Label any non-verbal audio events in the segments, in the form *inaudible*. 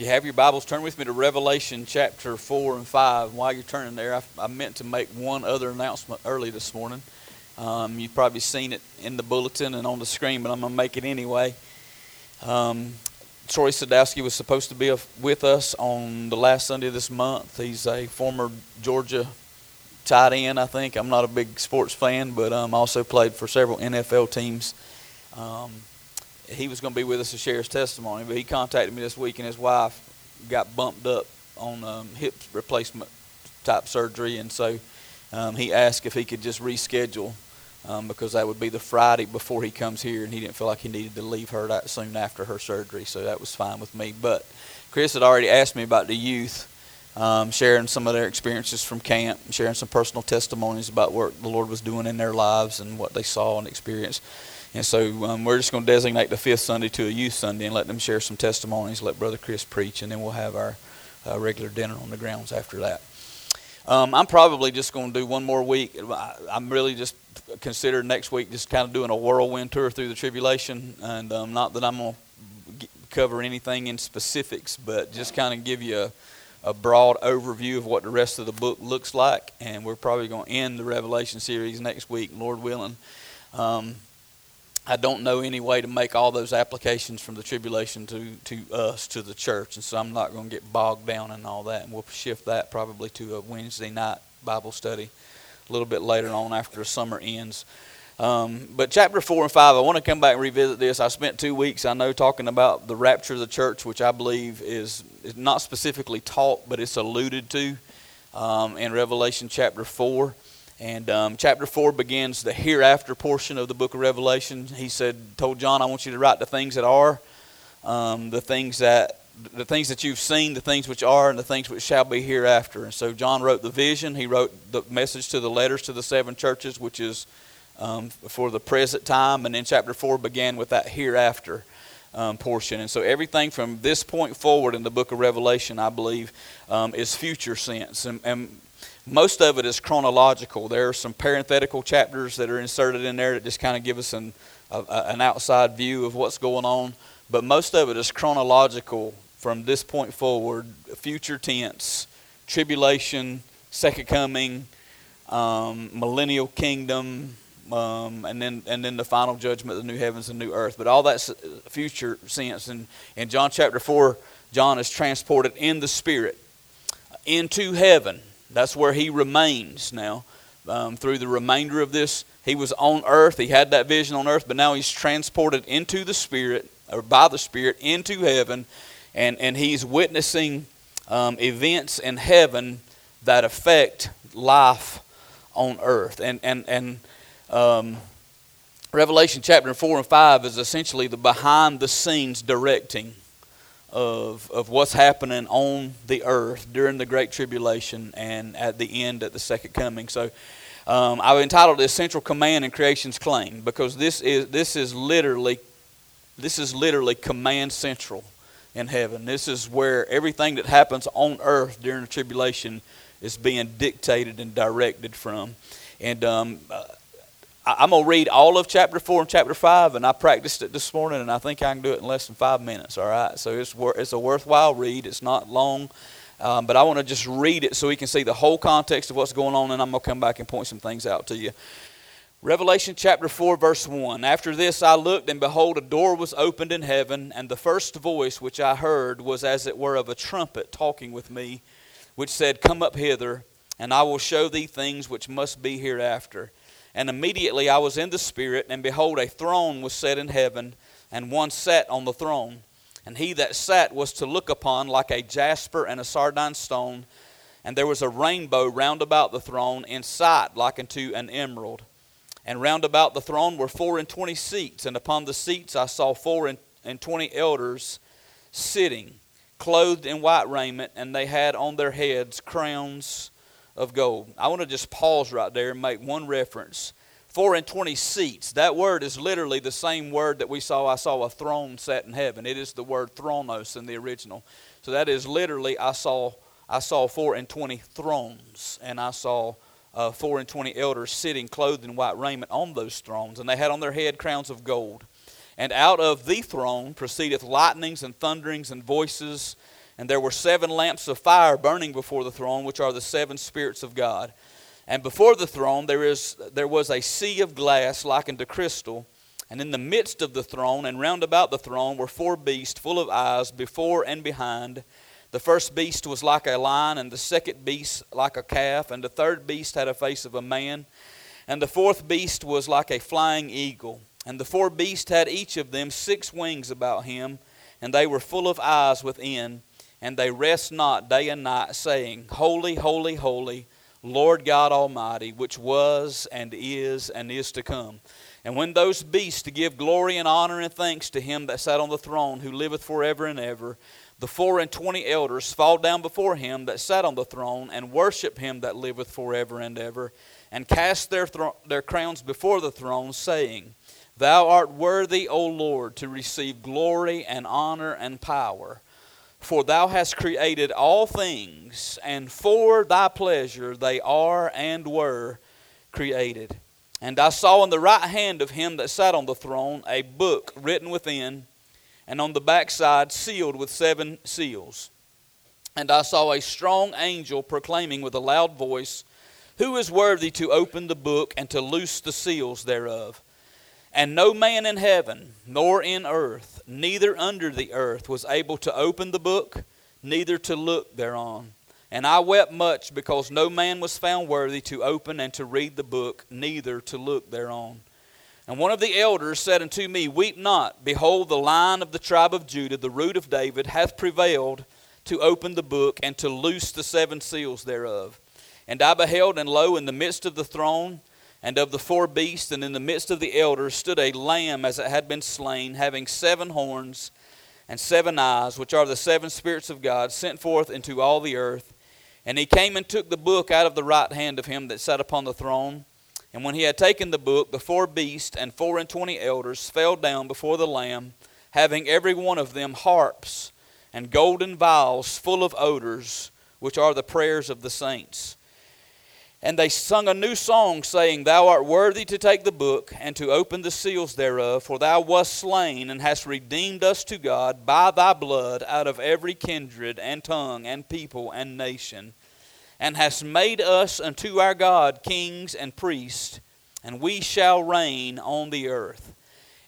You have your Bibles, turn with me to Revelation chapter 4 and 5. While you're turning there, I, I meant to make one other announcement early this morning. Um, you've probably seen it in the bulletin and on the screen, but I'm going to make it anyway. Um, Troy Sadowski was supposed to be with us on the last Sunday of this month. He's a former Georgia tight end, I think. I'm not a big sports fan, but um, also played for several NFL teams. Um, he was going to be with us to share his testimony, but he contacted me this week, and his wife got bumped up on um, hip replacement type surgery, and so um, he asked if he could just reschedule um, because that would be the Friday before he comes here, and he didn't feel like he needed to leave her that soon after her surgery, so that was fine with me. But Chris had already asked me about the youth. Um, sharing some of their experiences from camp, sharing some personal testimonies about what the Lord was doing in their lives and what they saw and experienced. And so um, we're just going to designate the fifth Sunday to a youth Sunday and let them share some testimonies, let Brother Chris preach, and then we'll have our uh, regular dinner on the grounds after that. Um, I'm probably just going to do one more week. I'm really just considering next week just kind of doing a whirlwind tour through the tribulation, and um, not that I'm going to cover anything in specifics, but just kind of give you a, a broad overview of what the rest of the book looks like. And we're probably going to end the Revelation series next week, Lord willing. Um, I don't know any way to make all those applications from the tribulation to, to us, to the church. And so I'm not going to get bogged down in all that. And we'll shift that probably to a Wednesday night Bible study a little bit later on after the summer ends. Um, but chapter 4 and 5, I want to come back and revisit this. I spent two weeks, I know, talking about the rapture of the church, which I believe is, is not specifically taught, but it's alluded to um, in Revelation chapter 4. And um, chapter 4 begins the hereafter portion of the book of Revelation. He said, told John, I want you to write the things that are, um, the things that the things that you've seen, the things which are, and the things which shall be hereafter. And so John wrote the vision. He wrote the message to the letters to the seven churches, which is um, for the present time. And then chapter 4 began with that hereafter um, portion. And so everything from this point forward in the book of Revelation, I believe, um, is future sense. And, and most of it is chronological. There are some parenthetical chapters that are inserted in there that just kind of give us an, a, an outside view of what's going on. But most of it is chronological from this point forward, future tense, tribulation, second coming, um, millennial kingdom, um, and then and then the final judgment, the new heavens and new earth. But all that's future sense. And in John chapter four, John is transported in the spirit into heaven that's where he remains now um, through the remainder of this. He was on earth, he had that vision on earth, but now he's transported into the Spirit, or by the Spirit, into heaven, and, and he's witnessing um, events in heaven that affect life on earth. And, and, and um, Revelation chapter 4 and 5 is essentially the behind the scenes directing of, of what's happening on the earth during the Great Tribulation and at the end at the second coming. So um, I've entitled this Central Command and Creation's Claim because this is, this is literally this is literally command central in heaven. This is where everything that happens on earth during the tribulation is being dictated and directed from. And um, I'm going to read all of chapter 4 and chapter 5, and I practiced it this morning, and I think I can do it in less than five minutes, all right? So it's, it's a worthwhile read. It's not long, um, but I want to just read it so we can see the whole context of what's going on, and I'm going to come back and point some things out to you. Revelation chapter 4, verse 1. After this I looked, and behold, a door was opened in heaven, and the first voice which I heard was as it were of a trumpet talking with me, which said, Come up hither, and I will show thee things which must be hereafter. And immediately I was in the Spirit, and behold, a throne was set in heaven, and one sat on the throne. And he that sat was to look upon like a jasper and a sardine stone. And there was a rainbow round about the throne, in sight like unto an emerald. And round about the throne were four and twenty seats, and upon the seats I saw four and twenty elders sitting, clothed in white raiment, and they had on their heads crowns of gold. I want to just pause right there and make one reference. Four and twenty seats. That word is literally the same word that we saw. I saw a throne set in heaven. It is the word thronos in the original. So that is literally I saw I saw four and twenty thrones, and I saw uh, four and twenty elders sitting clothed in white raiment on those thrones, and they had on their head crowns of gold. And out of the throne proceedeth lightnings and thunderings and voices And there were seven lamps of fire burning before the throne, which are the seven spirits of God. And before the throne there, is, there was a sea of glass like unto crystal. And in the midst of the throne and round about the throne were four beasts full of eyes before and behind. The first beast was like a lion, and the second beast like a calf, and the third beast had a face of a man, and the fourth beast was like a flying eagle. And the four beasts had each of them six wings about him, and they were full of eyes within and they rest not day and night, saying, Holy, holy, holy, Lord God Almighty, which was and is and is to come. And when those beasts to give glory and honor and thanks to him that sat on the throne, who liveth forever and ever, the four and twenty elders fall down before him that sat on the throne, and worship him that liveth forever and ever, and cast their, thro- their crowns before the throne, saying, Thou art worthy, O Lord, to receive glory and honor and power. For thou hast created all things, and for thy pleasure they are and were created. And I saw in the right hand of him that sat on the throne a book written within, and on the backside sealed with seven seals. And I saw a strong angel proclaiming with a loud voice, Who is worthy to open the book and to loose the seals thereof? And no man in heaven, nor in earth, neither under the earth, was able to open the book, neither to look thereon. And I wept much because no man was found worthy to open and to read the book, neither to look thereon. And one of the elders said unto me, Weep not. Behold, the lion of the tribe of Judah, the root of David, hath prevailed to open the book and to loose the seven seals thereof. And I beheld, and lo, in the midst of the throne, and of the four beasts, and in the midst of the elders stood a lamb as it had been slain, having seven horns and seven eyes, which are the seven spirits of God, sent forth into all the earth. And he came and took the book out of the right hand of him that sat upon the throne. And when he had taken the book, the four beasts and four and twenty elders fell down before the Lamb, having every one of them harps and golden vials full of odors, which are the prayers of the saints. And they sung a new song, saying, Thou art worthy to take the book and to open the seals thereof, for thou wast slain and hast redeemed us to God by thy blood out of every kindred and tongue and people and nation, and hast made us unto our God kings and priests, and we shall reign on the earth.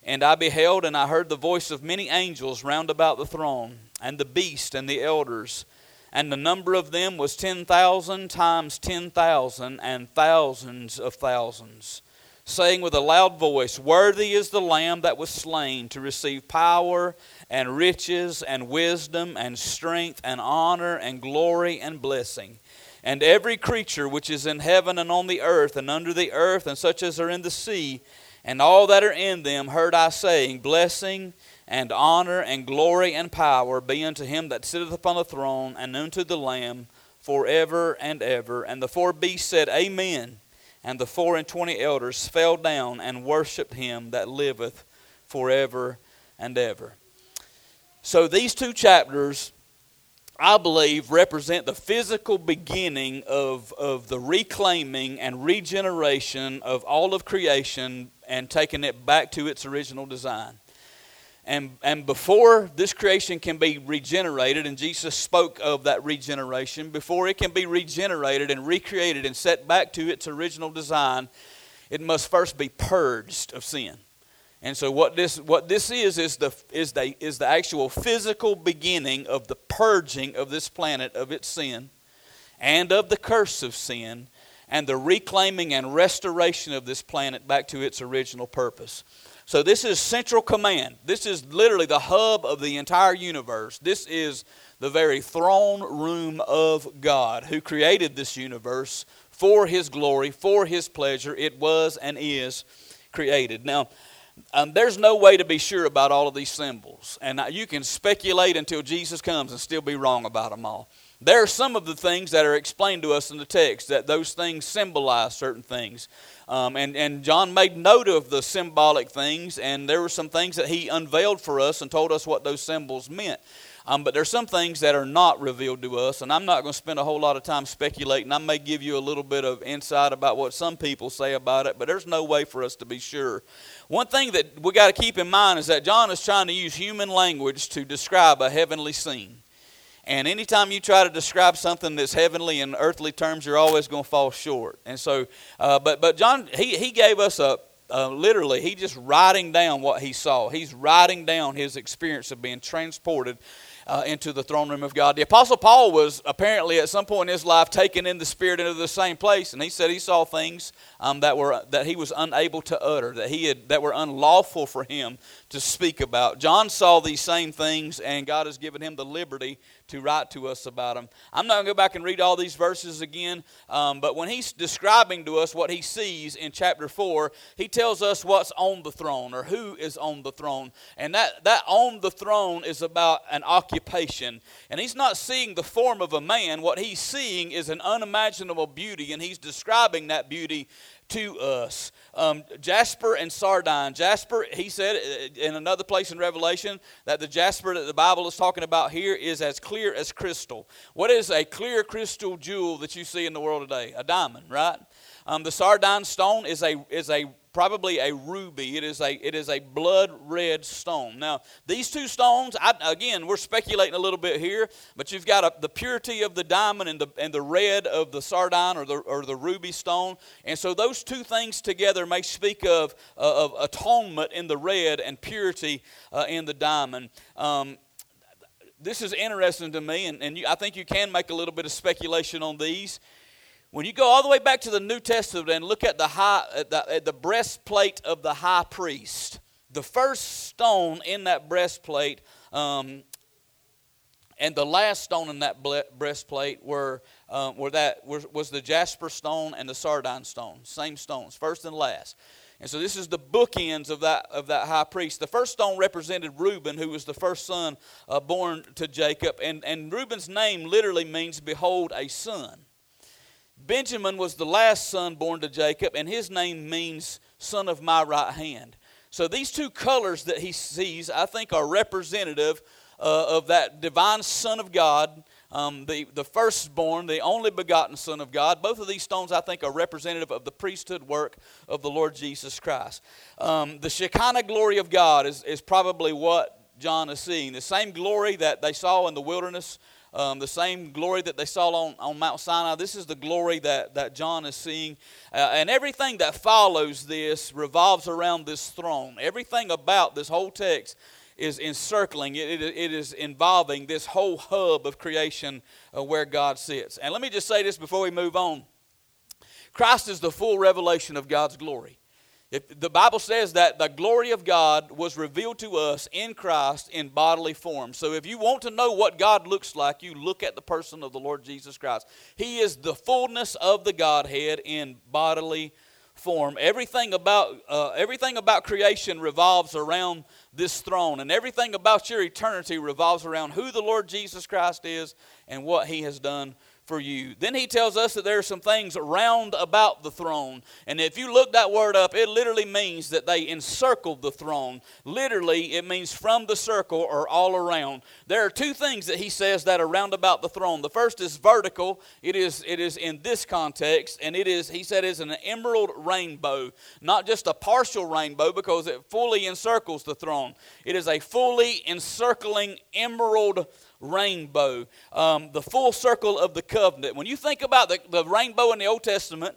And I beheld, and I heard the voice of many angels round about the throne, and the beast and the elders and the number of them was 10,000 times 10,000 and thousands of thousands, saying with a loud voice, Worthy is the Lamb that was slain to receive power and riches and wisdom and strength and honor and glory and blessing. And every creature which is in heaven and on the earth and under the earth and such as are in the sea, and all that are in them, heard I saying, Blessing and honor and glory and power be unto him that sitteth upon the throne and unto the Lamb forever and ever. And the four beasts said, Amen. And the four and twenty elders fell down and worshipped him that liveth forever and ever. So these two chapters, I believe, represent the physical beginning of, of the reclaiming and regeneration of all of creation and taking it back to its original design. And, and before this creation can be regenerated, and Jesus spoke of that regeneration, before it can be regenerated and recreated and set back to its original design, it must first be purged of sin. And so what this what this is is the is the is the actual physical beginning of the purging of this planet of its sin and of the curse of sin and the reclaiming and restoration of this planet back to its original purpose. So, this is central command. This is literally the hub of the entire universe. This is the very throne room of God who created this universe for His glory, for His pleasure. It was and is created. Now, um, there's no way to be sure about all of these symbols. And you can speculate until Jesus comes and still be wrong about them all. There are some of the things that are explained to us in the text that those things symbolize certain things. Um, and, and John made note of the symbolic things, and there were some things that he unveiled for us and told us what those symbols meant. Um, but there's some things that are not revealed to us, and I'm not going to spend a whole lot of time speculating. I may give you a little bit of insight about what some people say about it, but there's no way for us to be sure. One thing that we got to keep in mind is that John is trying to use human language to describe a heavenly scene. And anytime you try to describe something that's heavenly in earthly terms, you're always going to fall short. And so, uh, but but John, he he gave us a. Uh, literally, he just writing down what he saw. He's writing down his experience of being transported uh, into the throne room of God. The Apostle Paul was apparently at some point in his life taken in the Spirit into the same place, and he said he saw things um, that were that he was unable to utter, that he had that were unlawful for him to speak about. John saw these same things, and God has given him the liberty to write to us about them. I'm not going to go back and read all these verses again, um, but when he's describing to us what he sees in chapter 4, he tells us what's on the throne or who is on the throne. And that, that on the throne is about an occupation. And he's not seeing the form of a man, what he's seeing is an unimaginable beauty, and he's describing that beauty to us. Um, jasper and sardine. Jasper, he said uh, in another place in Revelation that the jasper that the Bible is talking about here is as clear as crystal. What is a clear crystal jewel that you see in the world today? A diamond, right? Um, the sardine stone is a is a probably a ruby. It is a it is a blood red stone. Now these two stones, I, again, we're speculating a little bit here, but you've got a, the purity of the diamond and the and the red of the sardine or the or the ruby stone, and so those two things together may speak of uh, of atonement in the red and purity uh, in the diamond. Um, this is interesting to me, and, and you, I think you can make a little bit of speculation on these. When you go all the way back to the New Testament and look at the, high, at the, at the breastplate of the high priest, the first stone in that breastplate um, and the last stone in that breastplate were, um, were that was, was the jasper stone and the sardine stone, same stones, first and last. And so this is the bookends of that of that high priest. The first stone represented Reuben, who was the first son uh, born to Jacob, and and Reuben's name literally means "behold a son." Benjamin was the last son born to Jacob, and his name means son of my right hand. So these two colors that he sees, I think, are representative uh, of that divine Son of God, um, the, the firstborn, the only begotten Son of God. Both of these stones, I think, are representative of the priesthood work of the Lord Jesus Christ. Um, the Shekinah glory of God is, is probably what John is seeing. The same glory that they saw in the wilderness um, the same glory that they saw on, on Mount Sinai. This is the glory that, that John is seeing. Uh, and everything that follows this revolves around this throne. Everything about this whole text is encircling, it, it, it is involving this whole hub of creation uh, where God sits. And let me just say this before we move on Christ is the full revelation of God's glory. If the Bible says that the glory of God was revealed to us in Christ in bodily form. So if you want to know what God looks like, you look at the person of the Lord Jesus Christ. He is the fullness of the Godhead in bodily form. Everything about uh, everything about creation revolves around this throne, and everything about your eternity revolves around who the Lord Jesus Christ is and what He has done for you. Then he tells us that there are some things round about the throne. And if you look that word up, it literally means that they encircled the throne. Literally, it means from the circle or all around. There are two things that he says that are round about the throne. The first is vertical. It is, it is in this context, and it is, he said, is an emerald rainbow. Not just a partial rainbow because it fully encircles the throne. It is a fully encircling emerald rainbow, um, the full circle of the covenant. When you think about the, the rainbow in the Old Testament,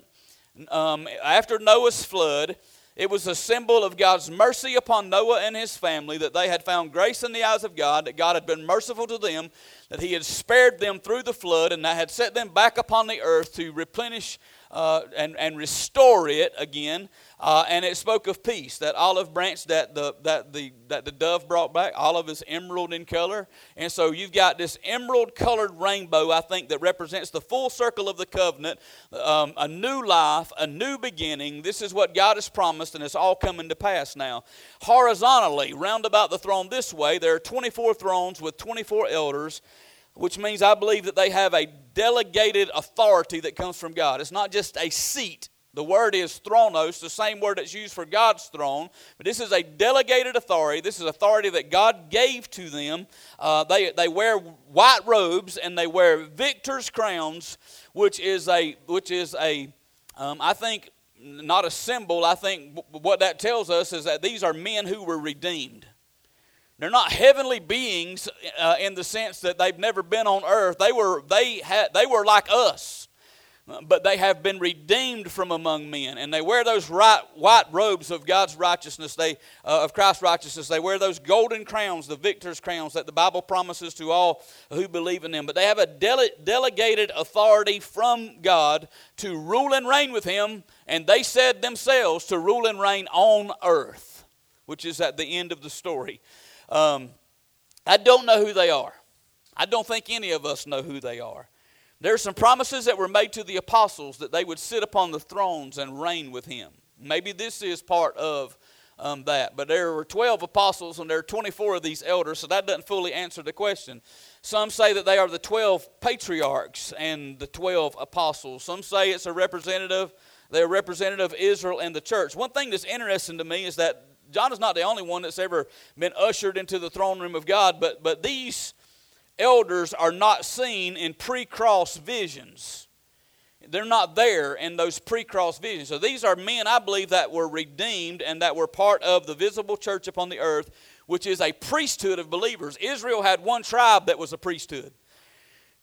um, after Noah's flood, it was a symbol of God's mercy upon Noah and his family, that they had found grace in the eyes of God, that God had been merciful to them, that He had spared them through the flood, and that had set them back upon the earth to replenish uh, and, and restore it again. Uh, and it spoke of peace. That olive branch that the, that, the, that the dove brought back, olive is emerald in color. And so you've got this emerald colored rainbow, I think, that represents the full circle of the covenant, um, a new life, a new beginning. This is what God has promised, and it's all coming to pass now. Horizontally, round about the throne this way, there are 24 thrones with 24 elders which means I believe that they have a delegated authority that comes from God. It's not just a seat the word is thronos, the same word that's used for God's throne, but this is a delegated authority. This is authority that God gave to them. Uh, they, they wear white robes and they wear victor's crowns, which is a, which is a um, I think, not a symbol. I think what that tells us is that these are men who were redeemed. They're not heavenly beings uh, in the sense that they've never been on earth. They were, they, had, they were like us, but they have been redeemed from among men. And they wear those right, white robes of God's righteousness, they, uh, of Christ's righteousness. They wear those golden crowns, the victor's crowns that the Bible promises to all who believe in them. But they have a dele- delegated authority from God to rule and reign with Him, and they said themselves to rule and reign on earth, which is at the end of the story. Um, I don't know who they are. I don't think any of us know who they are. There are some promises that were made to the apostles that they would sit upon the thrones and reign with him. Maybe this is part of um, that. But there were 12 apostles and there are 24 of these elders, so that doesn't fully answer the question. Some say that they are the 12 patriarchs and the 12 apostles. Some say it's a representative, they're representative of Israel and the church. One thing that's interesting to me is that John is not the only one that's ever been ushered into the throne room of God, but, but these elders are not seen in pre cross visions. They're not there in those pre cross visions. So these are men, I believe, that were redeemed and that were part of the visible church upon the earth, which is a priesthood of believers. Israel had one tribe that was a priesthood.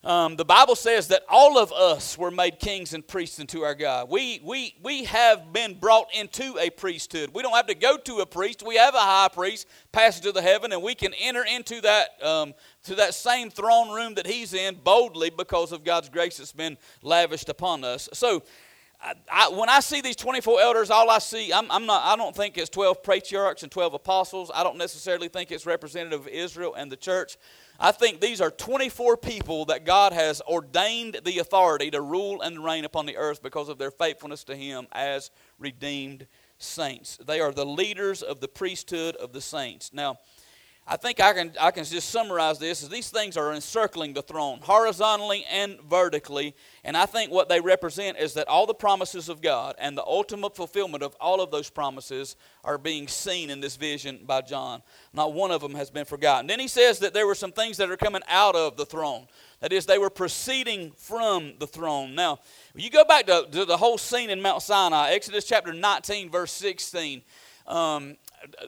Um, the Bible says that all of us were made kings and priests unto our God. We, we, we have been brought into a priesthood. We don't have to go to a priest. We have a high priest, passage of the heaven, and we can enter into that, um, to that same throne room that he's in boldly because of God's grace that's been lavished upon us. So, I, I, when I see these 24 elders, all I see, I'm, I'm, not, I don't think it's 12 patriarchs and 12 apostles. I don't necessarily think it's representative of Israel and the church. I think these are 24 people that God has ordained the authority to rule and reign upon the earth because of their faithfulness to Him as redeemed saints. They are the leaders of the priesthood of the saints. Now, I think I can, I can just summarize this these things are encircling the throne, horizontally and vertically. And I think what they represent is that all the promises of God and the ultimate fulfillment of all of those promises are being seen in this vision by John. Not one of them has been forgotten. Then he says that there were some things that are coming out of the throne. That is, they were proceeding from the throne. Now, you go back to, to the whole scene in Mount Sinai, Exodus chapter 19, verse 16. Um,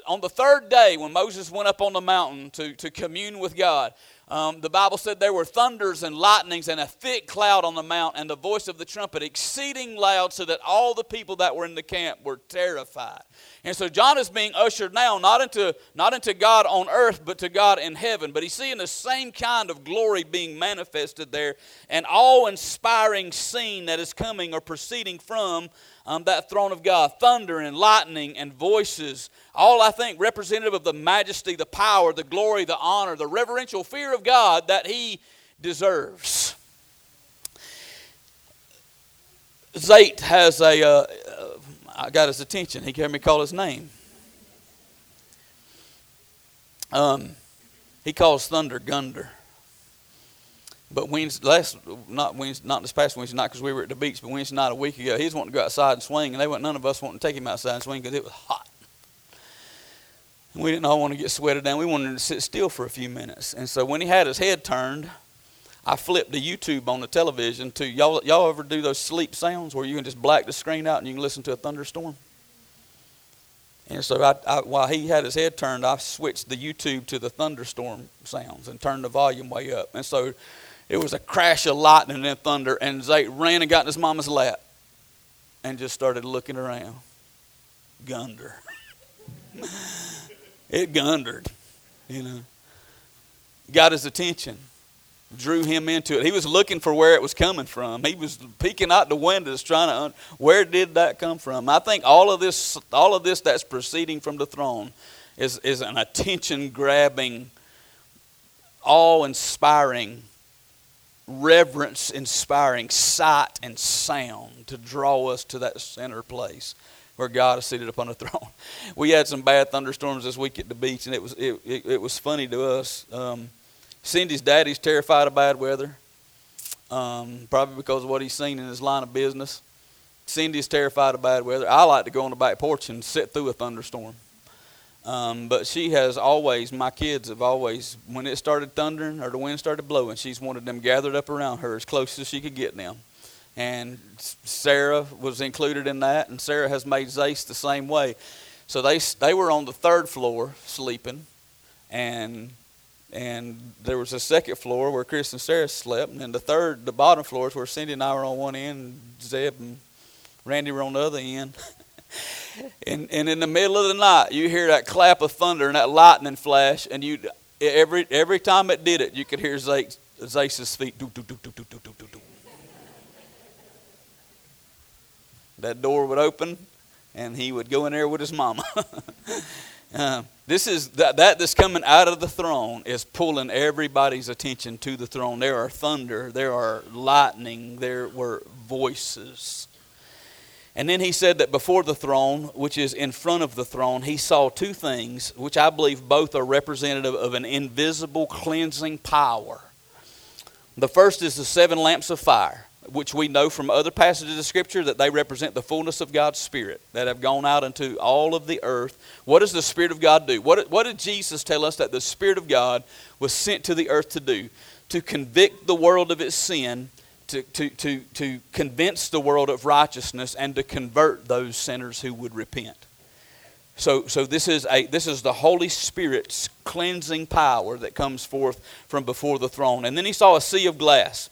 on the third day, when Moses went up on the mountain to, to commune with God, um, the Bible said there were thunders and lightnings and a thick cloud on the mount, and the voice of the trumpet exceeding loud, so that all the people that were in the camp were terrified. And so John is being ushered now not into, not into God on earth, but to God in heaven. But he's seeing the same kind of glory being manifested there, an awe inspiring scene that is coming or proceeding from um, that throne of God thunder and lightning and voices. All I think representative of the majesty, the power, the glory, the honor, the reverential fear of God that he deserves. Zate has a. Uh, I got his attention. He heard me call his name. Um, he calls thunder Gunder. But Wednesday, last not Wednesday, not this past Wednesday night because we were at the beach, but Wednesday night a week ago, he was wanting to go outside and swing, and they went none of us wanting to take him outside and swing because it was hot. And we didn't all want to get sweated down. We wanted to sit still for a few minutes. And so when he had his head turned, I flipped the YouTube on the television to y'all. Y'all ever do those sleep sounds where you can just black the screen out and you can listen to a thunderstorm? And so I, I, while he had his head turned, I switched the YouTube to the thunderstorm sounds and turned the volume way up. And so it was a crash of lightning and thunder, and Zay ran and got in his mama's lap and just started looking around. Gunder. *laughs* it gundered, you know. Got his attention, drew him into it. He was looking for where it was coming from. He was peeking out the windows, trying to un- where did that come from. I think all of this, all of this that's proceeding from the throne, is is an attention grabbing, awe inspiring reverence inspiring sight and sound to draw us to that center place where God is seated upon the *laughs* throne. We had some bad thunderstorms this week at the beach, and it was it, it, it was funny to us. Um, Cindy's daddy's terrified of bad weather, um, probably because of what he's seen in his line of business. Cindy's terrified of bad weather. I like to go on the back porch and sit through a thunderstorm. Um, but she has always, my kids have always, when it started thundering or the wind started blowing, she's wanted them gathered up around her as close as she could get them. And Sarah was included in that, and Sarah has made Zace the same way. So they, they were on the third floor sleeping, and and there was a second floor where Chris and Sarah slept, and the third, the bottom floors where Cindy and I were on one end, Zeb and Randy were on the other end. *laughs* and and in the middle of the night, you hear that clap of thunder and that lightning flash, and you every every time it did it, you could hear Zake, Zace's feet. Doo, doo, doo, doo, doo, doo, doo, doo. That door would open, and he would go in there with his mama. *laughs* uh, this is that, that that's coming out of the throne is pulling everybody's attention to the throne. There are thunder, there are lightning, there were voices. And then he said that before the throne, which is in front of the throne, he saw two things, which I believe both are representative of an invisible cleansing power. The first is the seven lamps of fire, which we know from other passages of Scripture that they represent the fullness of God's Spirit that have gone out into all of the earth. What does the Spirit of God do? What, what did Jesus tell us that the Spirit of God was sent to the earth to do? To convict the world of its sin to, to, to, to convince the world of righteousness and to convert those sinners who would repent. So, so this, is a, this is the Holy Spirit's cleansing power that comes forth from before the throne. And then he saw a sea of glass.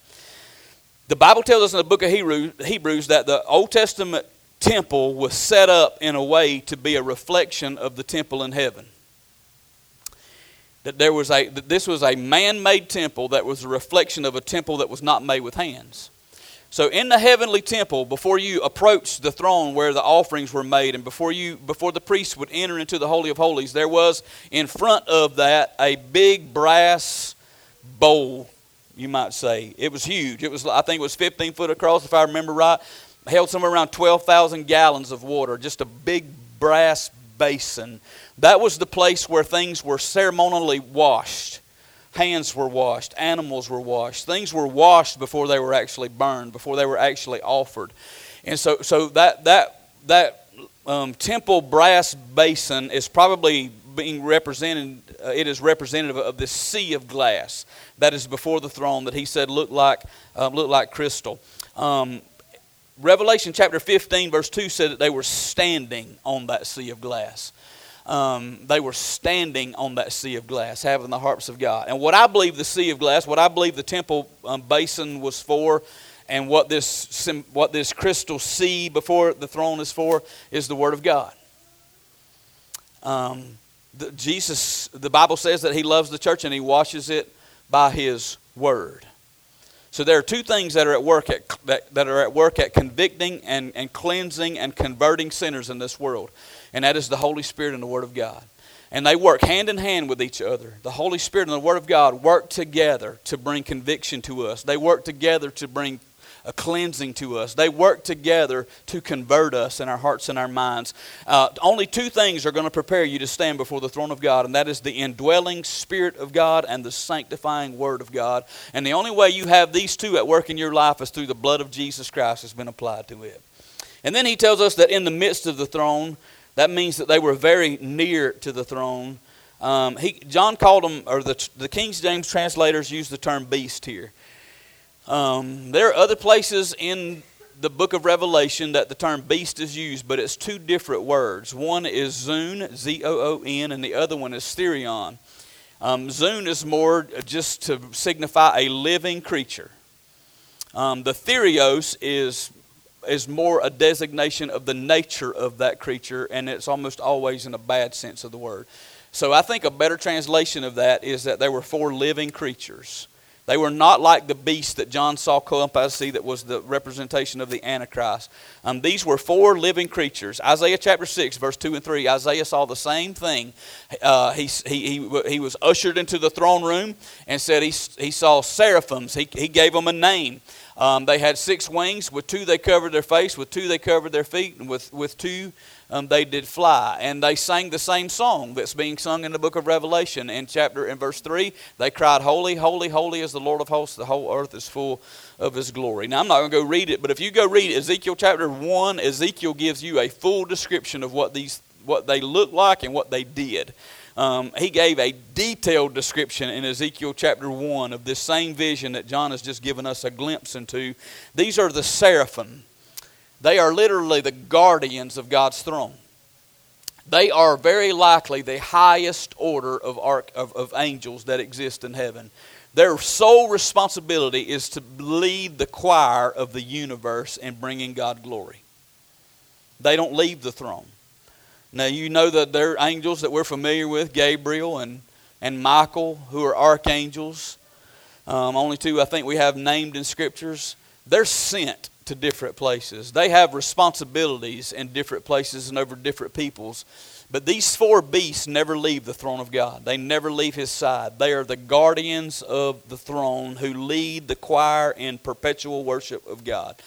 The Bible tells us in the book of Hebrews that the Old Testament temple was set up in a way to be a reflection of the temple in heaven that there was a that this was a man-made temple that was a reflection of a temple that was not made with hands. So in the heavenly temple, before you approached the throne where the offerings were made, and before you before the priests would enter into the holy of holies, there was in front of that a big brass bowl, you might say. It was huge. It was I think it was 15 foot across, if I remember right. Held somewhere around 12,000 gallons of water. Just a big brass basin that was the place where things were ceremonially washed. Hands were washed, animals were washed. Things were washed before they were actually burned, before they were actually offered. And so, so that, that, that um, temple brass basin is probably being represented, uh, it is representative of this sea of glass that is before the throne that he said looked like, uh, looked like crystal. Um, Revelation chapter 15, verse 2 said that they were standing on that sea of glass um, they were standing on that sea of glass, having the harps of God. And what I believe the sea of glass, what I believe the temple um, basin was for, and what this, what this crystal sea before the throne is for, is the Word of God. Um, the, Jesus, the Bible says that He loves the church and He washes it by His Word. So there are two things that are at work at, that, that are at work at convicting and, and cleansing and converting sinners in this world and that is the Holy Spirit and the Word of God. And they work hand in hand with each other. The Holy Spirit and the Word of God work together to bring conviction to us. They work together to bring a cleansing to us. They work together to convert us in our hearts and our minds. Uh, only two things are going to prepare you to stand before the throne of God, and that is the indwelling Spirit of God and the sanctifying Word of God. And the only way you have these two at work in your life is through the blood of Jesus Christ that's been applied to it. And then he tells us that in the midst of the throne, that means that they were very near to the throne. Um, he, John called them, or the, the King James translators use the term beast here. Um, there are other places in the book of Revelation that the term beast is used, but it's two different words. One is zoon, Z O O N, and the other one is therion. Um, zoon is more just to signify a living creature. Um, the therios is is more a designation of the nature of that creature, and it's almost always in a bad sense of the word. So I think a better translation of that is that they were four living creatures. They were not like the beast that John saw come up as sea that was the representation of the Antichrist. Um, these were four living creatures. Isaiah chapter 6, verse 2 and 3, Isaiah saw the same thing. Uh, he, he, he, he was ushered into the throne room and said he, he saw seraphims. He, he gave them a name. Um, they had six wings. With two, they covered their face. With two, they covered their feet. And with, with two, um, they did fly. And they sang the same song that's being sung in the book of Revelation. In chapter, in verse 3, they cried, Holy, holy, holy is the Lord of hosts. The whole earth is full of his glory. Now, I'm not going to go read it, but if you go read Ezekiel chapter 1, Ezekiel gives you a full description of what, these, what they looked like and what they did um, he gave a detailed description in Ezekiel chapter 1 of this same vision that John has just given us a glimpse into. These are the seraphim, they are literally the guardians of God's throne. They are very likely the highest order of, arch, of, of angels that exist in heaven. Their sole responsibility is to lead the choir of the universe in bringing God glory. They don't leave the throne. Now, you know that there are angels that we're familiar with Gabriel and, and Michael, who are archangels. Um, only two I think we have named in scriptures. They're sent to different places. They have responsibilities in different places and over different peoples. But these four beasts never leave the throne of God. They never leave his side. They are the guardians of the throne who lead the choir in perpetual worship of God.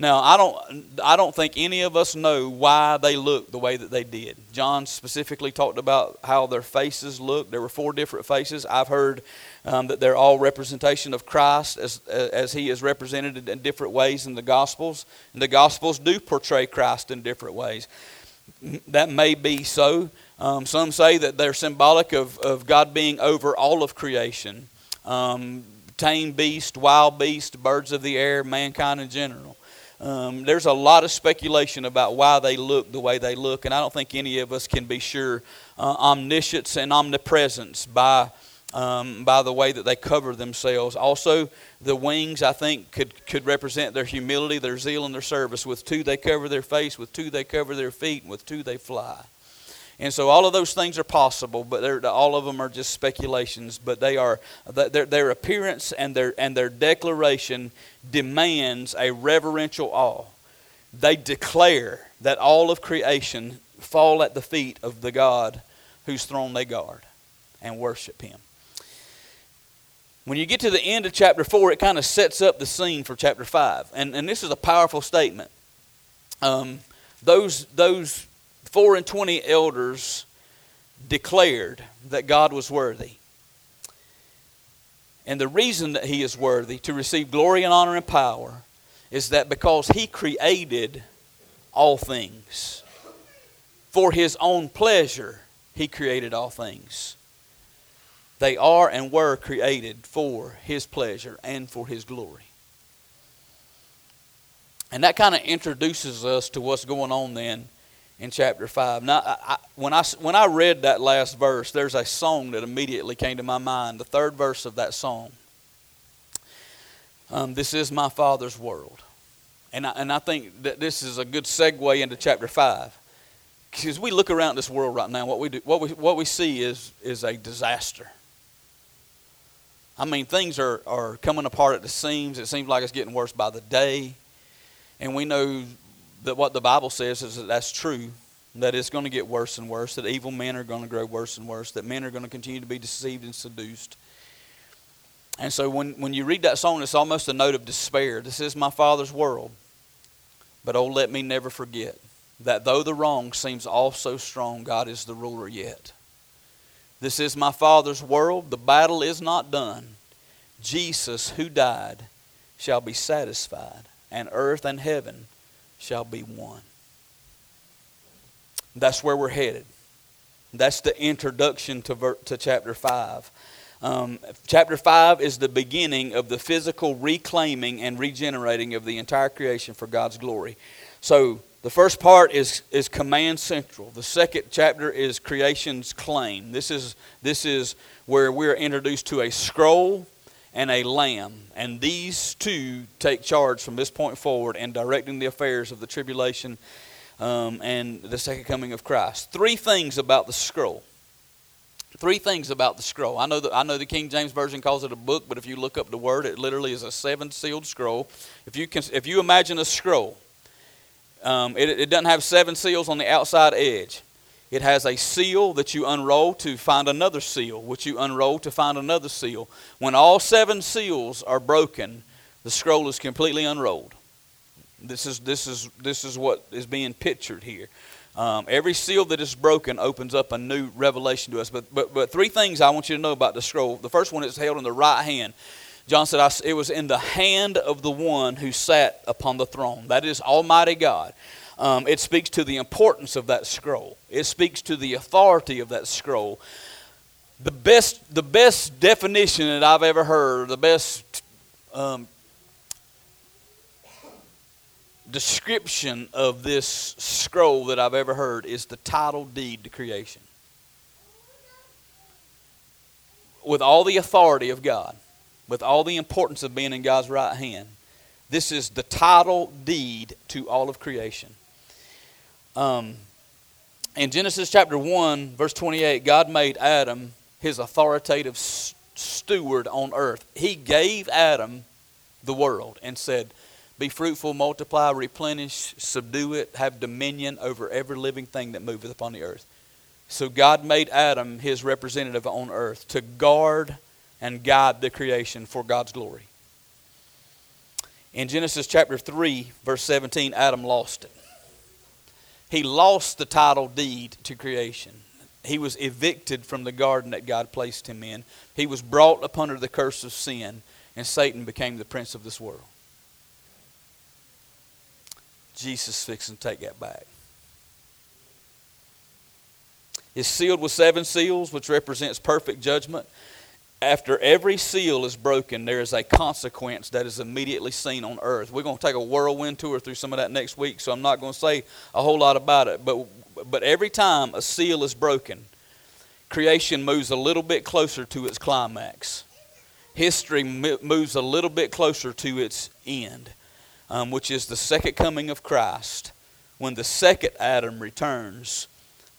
Now, I don't, I don't think any of us know why they look the way that they did. John specifically talked about how their faces looked. There were four different faces. I've heard um, that they're all representation of Christ as, as he is represented in different ways in the Gospels. And the Gospels do portray Christ in different ways. That may be so. Um, some say that they're symbolic of, of God being over all of creation um, tame beast, wild beast, birds of the air, mankind in general. Um, there's a lot of speculation about why they look the way they look, and I don't think any of us can be sure uh, omniscience and omnipresence by um, by the way that they cover themselves. Also, the wings, I think, could, could represent their humility, their zeal, and their service. With two, they cover their face. With two, they cover their feet. And with two, they fly. And so all of those things are possible, but all of them are just speculations. But they are their, their appearance and their and their declaration demands a reverential awe. They declare that all of creation fall at the feet of the God whose throne they guard and worship Him. When you get to the end of chapter 4, it kind of sets up the scene for chapter 5. And, and this is a powerful statement. Um, those, those four and twenty elders declared that God was worthy. And the reason that he is worthy to receive glory and honor and power is that because he created all things. For his own pleasure, he created all things. They are and were created for his pleasure and for his glory. And that kind of introduces us to what's going on then in chapter 5. Now, I, when, I, when I read that last verse, there's a song that immediately came to my mind, the third verse of that song. Um, this is my Father's world. And I, and I think that this is a good segue into chapter 5. Because we look around this world right now, what we, do, what we, what we see is, is a disaster. I mean, things are, are coming apart at the seams. It seems like it's getting worse by the day. And we know that what the Bible says is that that's true, that it's going to get worse and worse, that evil men are going to grow worse and worse, that men are going to continue to be deceived and seduced. And so when, when you read that song, it's almost a note of despair. This is my Father's world. But oh, let me never forget that though the wrong seems all so strong, God is the ruler yet. This is my Father's world. The battle is not done. Jesus, who died, shall be satisfied, and earth and heaven shall be one. That's where we're headed. That's the introduction to, ver- to chapter 5. Um, chapter 5 is the beginning of the physical reclaiming and regenerating of the entire creation for God's glory. So, the first part is, is command central. The second chapter is creation's claim. This is, this is where we're introduced to a scroll and a lamb. And these two take charge from this point forward in directing the affairs of the tribulation um, and the second coming of Christ. Three things about the scroll. Three things about the scroll. I know that I know the King James version calls it a book, but if you look up the word, it literally is a seven-sealed scroll. If you can, if you imagine a scroll, um, it, it doesn't have seven seals on the outside edge. It has a seal that you unroll to find another seal, which you unroll to find another seal. When all seven seals are broken, the scroll is completely unrolled. This is, this is, this is what is being pictured here. Um, every seal that is broken opens up a new revelation to us. But, but, but three things I want you to know about the scroll. The first one is held in the right hand. John said, It was in the hand of the one who sat upon the throne. That is Almighty God. Um, it speaks to the importance of that scroll. It speaks to the authority of that scroll. The best, the best definition that I've ever heard, the best um, description of this scroll that I've ever heard is the title deed to creation. With all the authority of God, with all the importance of being in God's right hand, this is the title deed to all of creation. Um, in Genesis chapter 1, verse 28, God made Adam his authoritative steward on earth. He gave Adam the world and said, Be fruitful, multiply, replenish, subdue it, have dominion over every living thing that moveth upon the earth. So God made Adam his representative on earth to guard and guide the creation for God's glory. In Genesis chapter 3, verse 17, Adam lost it. He lost the title deed to creation. He was evicted from the garden that God placed him in. He was brought up under the curse of sin, and Satan became the prince of this world. Jesus fixing to take that back. Is sealed with seven seals, which represents perfect judgment after every seal is broken, there is a consequence that is immediately seen on earth. We're going to take a whirlwind tour through some of that next week, so I'm not going to say a whole lot about it. But, but every time a seal is broken, creation moves a little bit closer to its climax. History moves a little bit closer to its end, um, which is the second coming of Christ, when the second Adam returns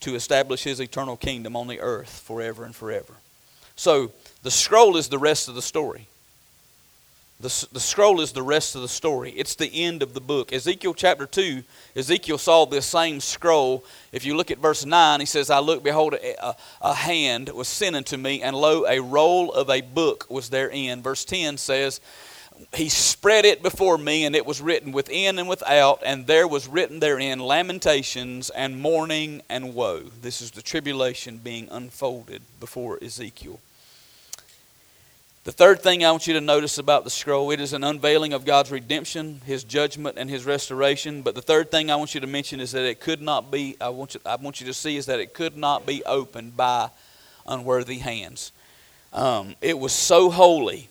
to establish his eternal kingdom on the earth forever and forever. So, the scroll is the rest of the story. The, the scroll is the rest of the story. It's the end of the book. Ezekiel chapter 2, Ezekiel saw this same scroll. If you look at verse 9, he says, I look, behold, a, a, a hand was sent unto me, and lo, a roll of a book was therein. Verse 10 says, He spread it before me, and it was written within and without, and there was written therein lamentations and mourning and woe. This is the tribulation being unfolded before Ezekiel. The third thing I want you to notice about the scroll, it is an unveiling of God's redemption, His judgment, and His restoration. But the third thing I want you to mention is that it could not be, I want you, I want you to see is that it could not be opened by unworthy hands. Um, it was so holy,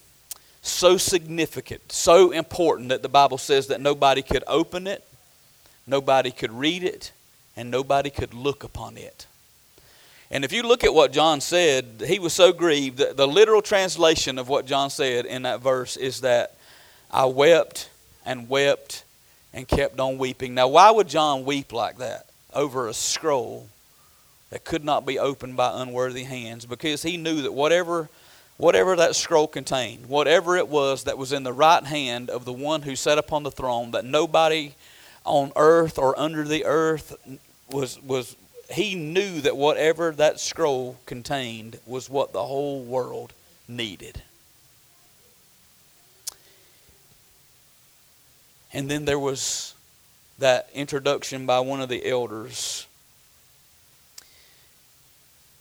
so significant, so important that the Bible says that nobody could open it, nobody could read it, and nobody could look upon it. And if you look at what John said, he was so grieved. The, the literal translation of what John said in that verse is that I wept and wept and kept on weeping. Now, why would John weep like that over a scroll that could not be opened by unworthy hands? Because he knew that whatever, whatever that scroll contained, whatever it was that was in the right hand of the one who sat upon the throne, that nobody on earth or under the earth was, was he knew that whatever that scroll contained was what the whole world needed. And then there was that introduction by one of the elders.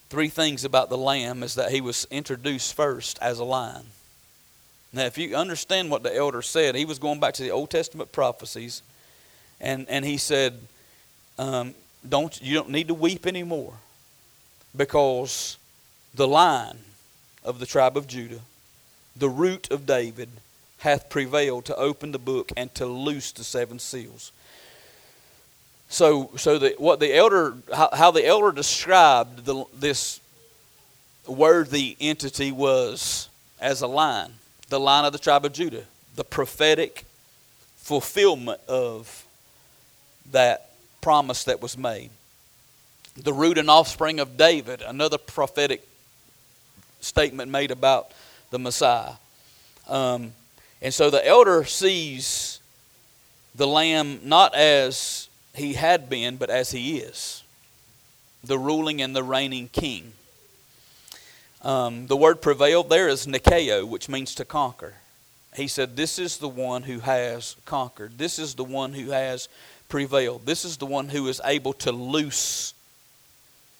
Three things about the lamb is that he was introduced first as a lion. Now, if you understand what the elder said, he was going back to the Old Testament prophecies, and, and he said, um, don't you don't need to weep anymore because the lion of the tribe of Judah, the root of David, hath prevailed to open the book and to loose the seven seals. So, so the, what the elder, how, how the elder described the, this worthy entity was as a lion, the lion of the tribe of Judah, the prophetic fulfillment of that promise that was made. The root and offspring of David, another prophetic statement made about the Messiah. Um, and so the elder sees the lamb not as he had been, but as he is the ruling and the reigning king. Um, the word prevailed there is Nikeo, which means to conquer. He said, This is the one who has conquered. This is the one who has prevailed. This is the one who is able to loose,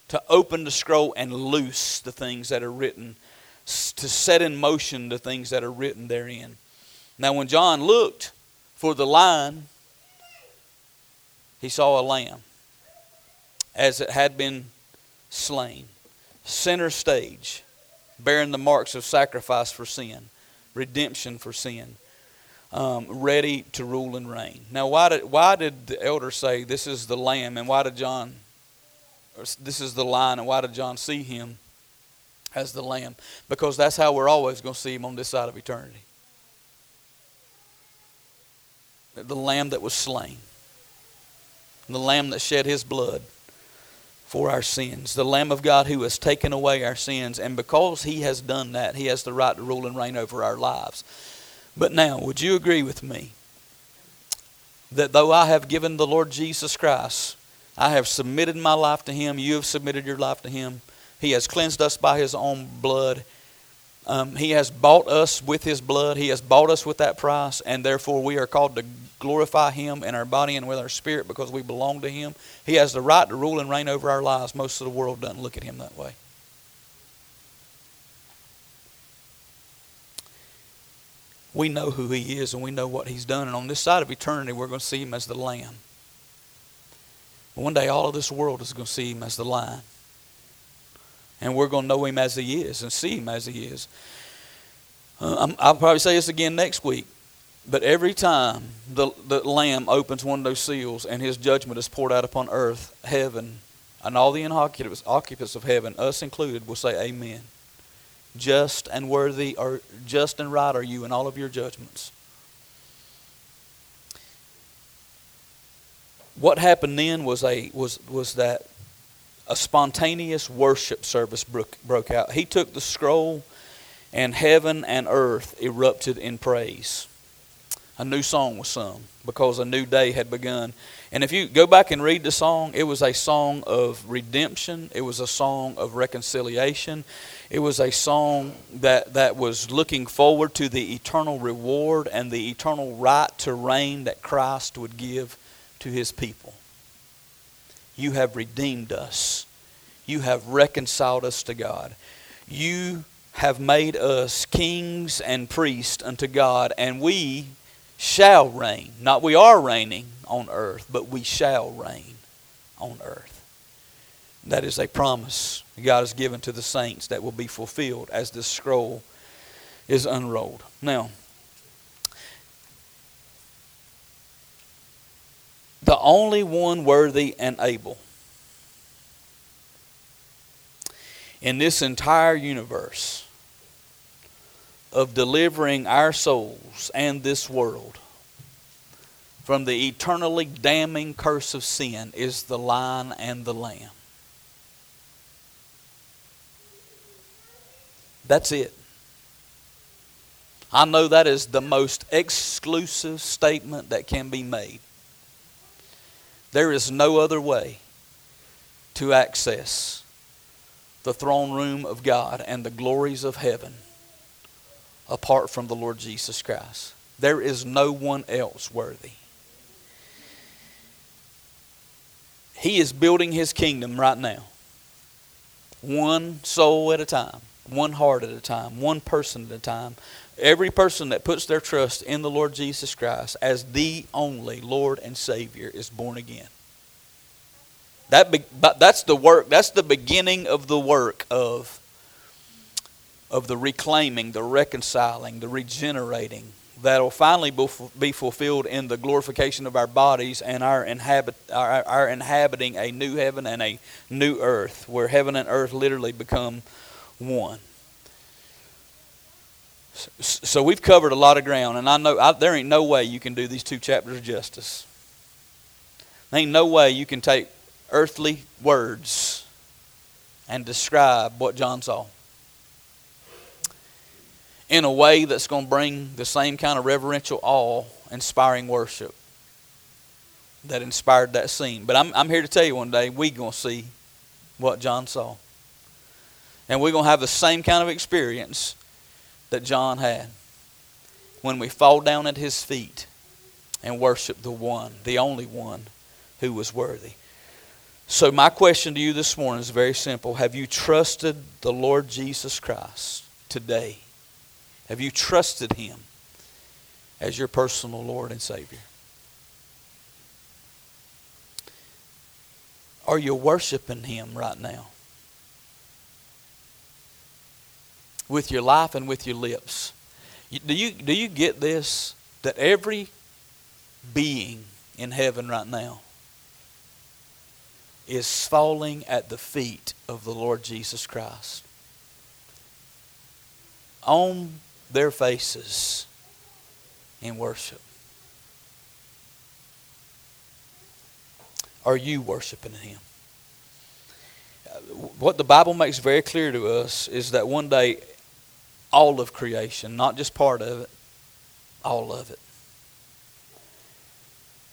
to open the scroll and loose the things that are written, to set in motion the things that are written therein. Now, when John looked for the lion, he saw a lamb as it had been slain, center stage, bearing the marks of sacrifice for sin, redemption for sin. Um, ready to rule and reign. Now, why did, why did the elder say this is the Lamb, and why did John, this is the Lion, and why did John see him as the Lamb? Because that's how we're always going to see him on this side of eternity. The Lamb that was slain, the Lamb that shed his blood for our sins. The Lamb of God who has taken away our sins. And because He has done that, He has the right to rule and reign over our lives. But now, would you agree with me that though I have given the Lord Jesus Christ, I have submitted my life to Him, you have submitted your life to Him, He has cleansed us by His own blood. Um, he has bought us with His blood. He has bought us with that price, and therefore we are called to glorify Him in our body and with our spirit because we belong to Him. He has the right to rule and reign over our lives. Most of the world doesn't look at Him that way. We know who He is and we know what He's done. And on this side of eternity, we're going to see Him as the Lamb. One day, all of this world is going to see Him as the Lion. And we're going to know Him as He is and see Him as He is. Uh, I'll probably say this again next week. But every time the, the Lamb opens one of those seals and his judgment is poured out upon earth, heaven, and all the occupants, occupants of heaven, us included, will say, Amen. Just and worthy, or just and right are you in all of your judgments. What happened then was a was was that a spontaneous worship service broke, broke out. He took the scroll, and heaven and earth erupted in praise a new song was sung because a new day had begun. And if you go back and read the song, it was a song of redemption, it was a song of reconciliation, it was a song that, that was looking forward to the eternal reward and the eternal right to reign that Christ would give to his people. You have redeemed us. You have reconciled us to God. You have made us kings and priests unto God, and we shall reign. Not we are reigning on earth, but we shall reign on earth. That is a promise God has given to the saints that will be fulfilled as this scroll is unrolled. Now, the only one worthy and able in this entire universe of delivering our souls and this world from the eternally damning curse of sin is the lion and the lamb. That's it. I know that is the most exclusive statement that can be made. There is no other way to access the throne room of God and the glories of heaven apart from the Lord Jesus Christ. There is no one else worthy. He is building his kingdom right now. One soul at a time, one heart at a time, one person at a time. Every person that puts their trust in the Lord Jesus Christ as the only Lord and Savior is born again. That be, but that's the work, that's the beginning of the work of of the reclaiming, the reconciling, the regenerating that will finally be fulfilled in the glorification of our bodies and our, inhabit, our, our inhabiting a new heaven and a new earth, where heaven and earth literally become one. So we've covered a lot of ground, and I know I, there ain't no way you can do these two chapters justice. There ain't no way you can take earthly words and describe what John saw in a way that's going to bring the same kind of reverential awe, inspiring worship that inspired that scene. But I'm, I'm here to tell you one day we're going to see what John saw. And we're going to have the same kind of experience that John had when we fall down at his feet and worship the one, the only one who was worthy. So, my question to you this morning is very simple Have you trusted the Lord Jesus Christ today? Have you trusted Him as your personal Lord and Savior? Are you worshiping Him right now? With your life and with your lips. Do you, do you get this? that every being in heaven right now is falling at the feet of the Lord Jesus Christ. On their faces in worship. Are you worshiping Him? Uh, what the Bible makes very clear to us is that one day all of creation, not just part of it, all of it,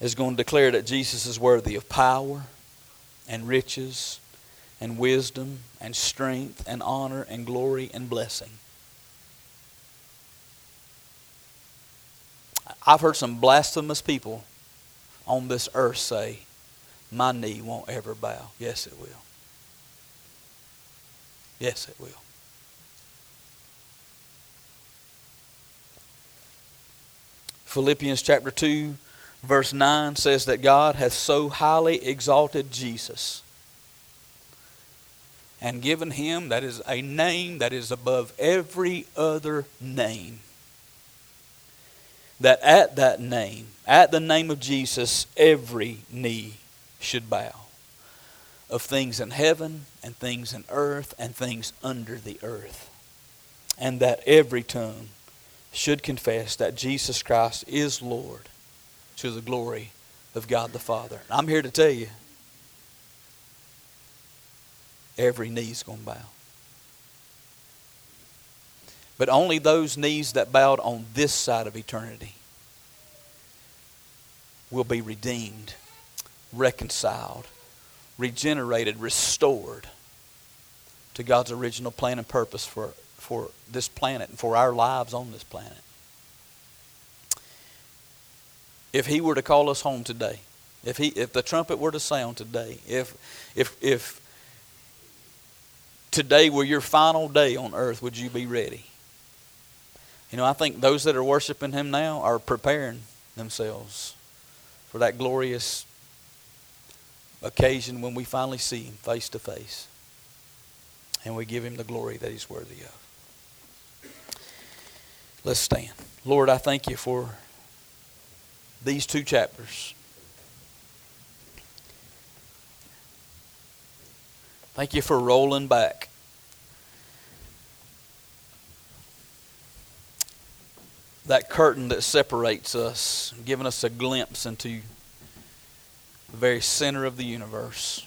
is going to declare that Jesus is worthy of power and riches and wisdom and strength and honor and glory and blessing. I've heard some blasphemous people on this earth say, My knee won't ever bow. Yes, it will. Yes, it will. Philippians chapter 2, verse 9 says that God hath so highly exalted Jesus and given him, that is a name that is above every other name. That at that name, at the name of Jesus, every knee should bow of things in heaven and things in earth and things under the earth. And that every tongue should confess that Jesus Christ is Lord to the glory of God the Father. I'm here to tell you every knee's going to bow. But only those knees that bowed on this side of eternity will be redeemed, reconciled, regenerated, restored to God's original plan and purpose for, for this planet and for our lives on this planet. If He were to call us home today, if, he, if the trumpet were to sound today, if, if, if today were your final day on earth, would you be ready? You know, I think those that are worshiping Him now are preparing themselves for that glorious occasion when we finally see Him face to face and we give Him the glory that He's worthy of. Let's stand. Lord, I thank you for these two chapters. Thank you for rolling back. That curtain that separates us, giving us a glimpse into the very center of the universe.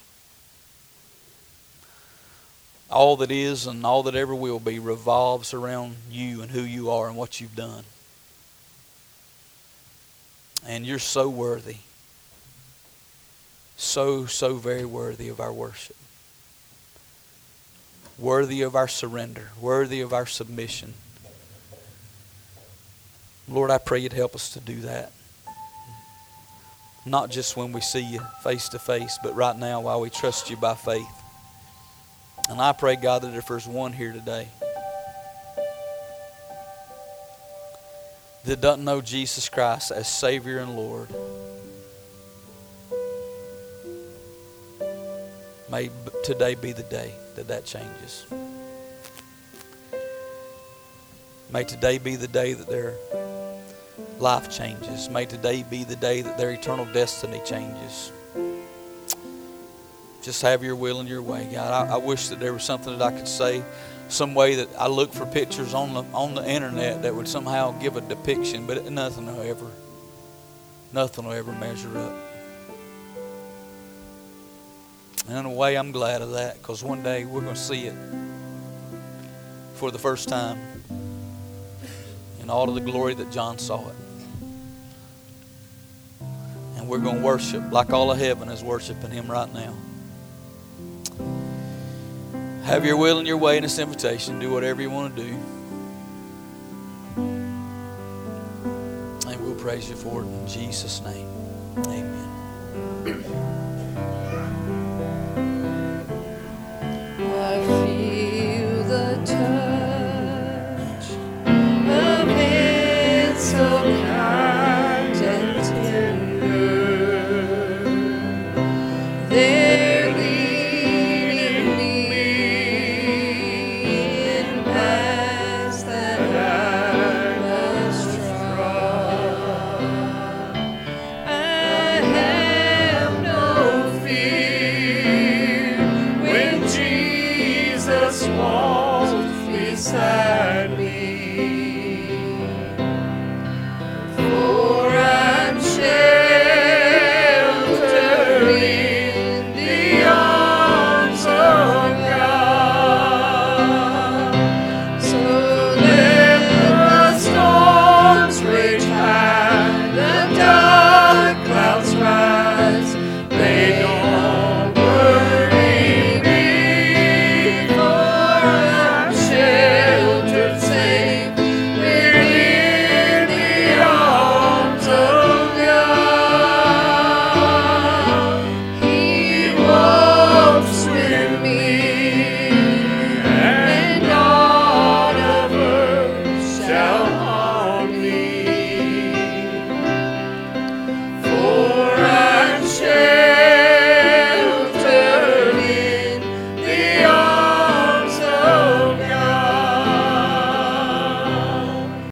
All that is and all that ever will be revolves around you and who you are and what you've done. And you're so worthy. So, so very worthy of our worship. Worthy of our surrender. Worthy of our submission. Lord, I pray you'd help us to do that. Not just when we see you face to face, but right now while we trust you by faith. And I pray, God, that if there's one here today that doesn't know Jesus Christ as Savior and Lord, may today be the day that that changes. May today be the day that their life changes. May today be the day that their eternal destiny changes. Just have your will and your way, God. I, I wish that there was something that I could say some way that I look for pictures on the on the internet that would somehow give a depiction, but nothing will ever, nothing will ever measure up. And in a way, I'm glad of that because one day we're going to see it for the first time in all of the glory that John saw it. And we're going to worship like all of heaven is worshiping Him right now. Have your will and your way in this invitation. Do whatever you want to do. And we'll praise you for it in Jesus' name. Amen.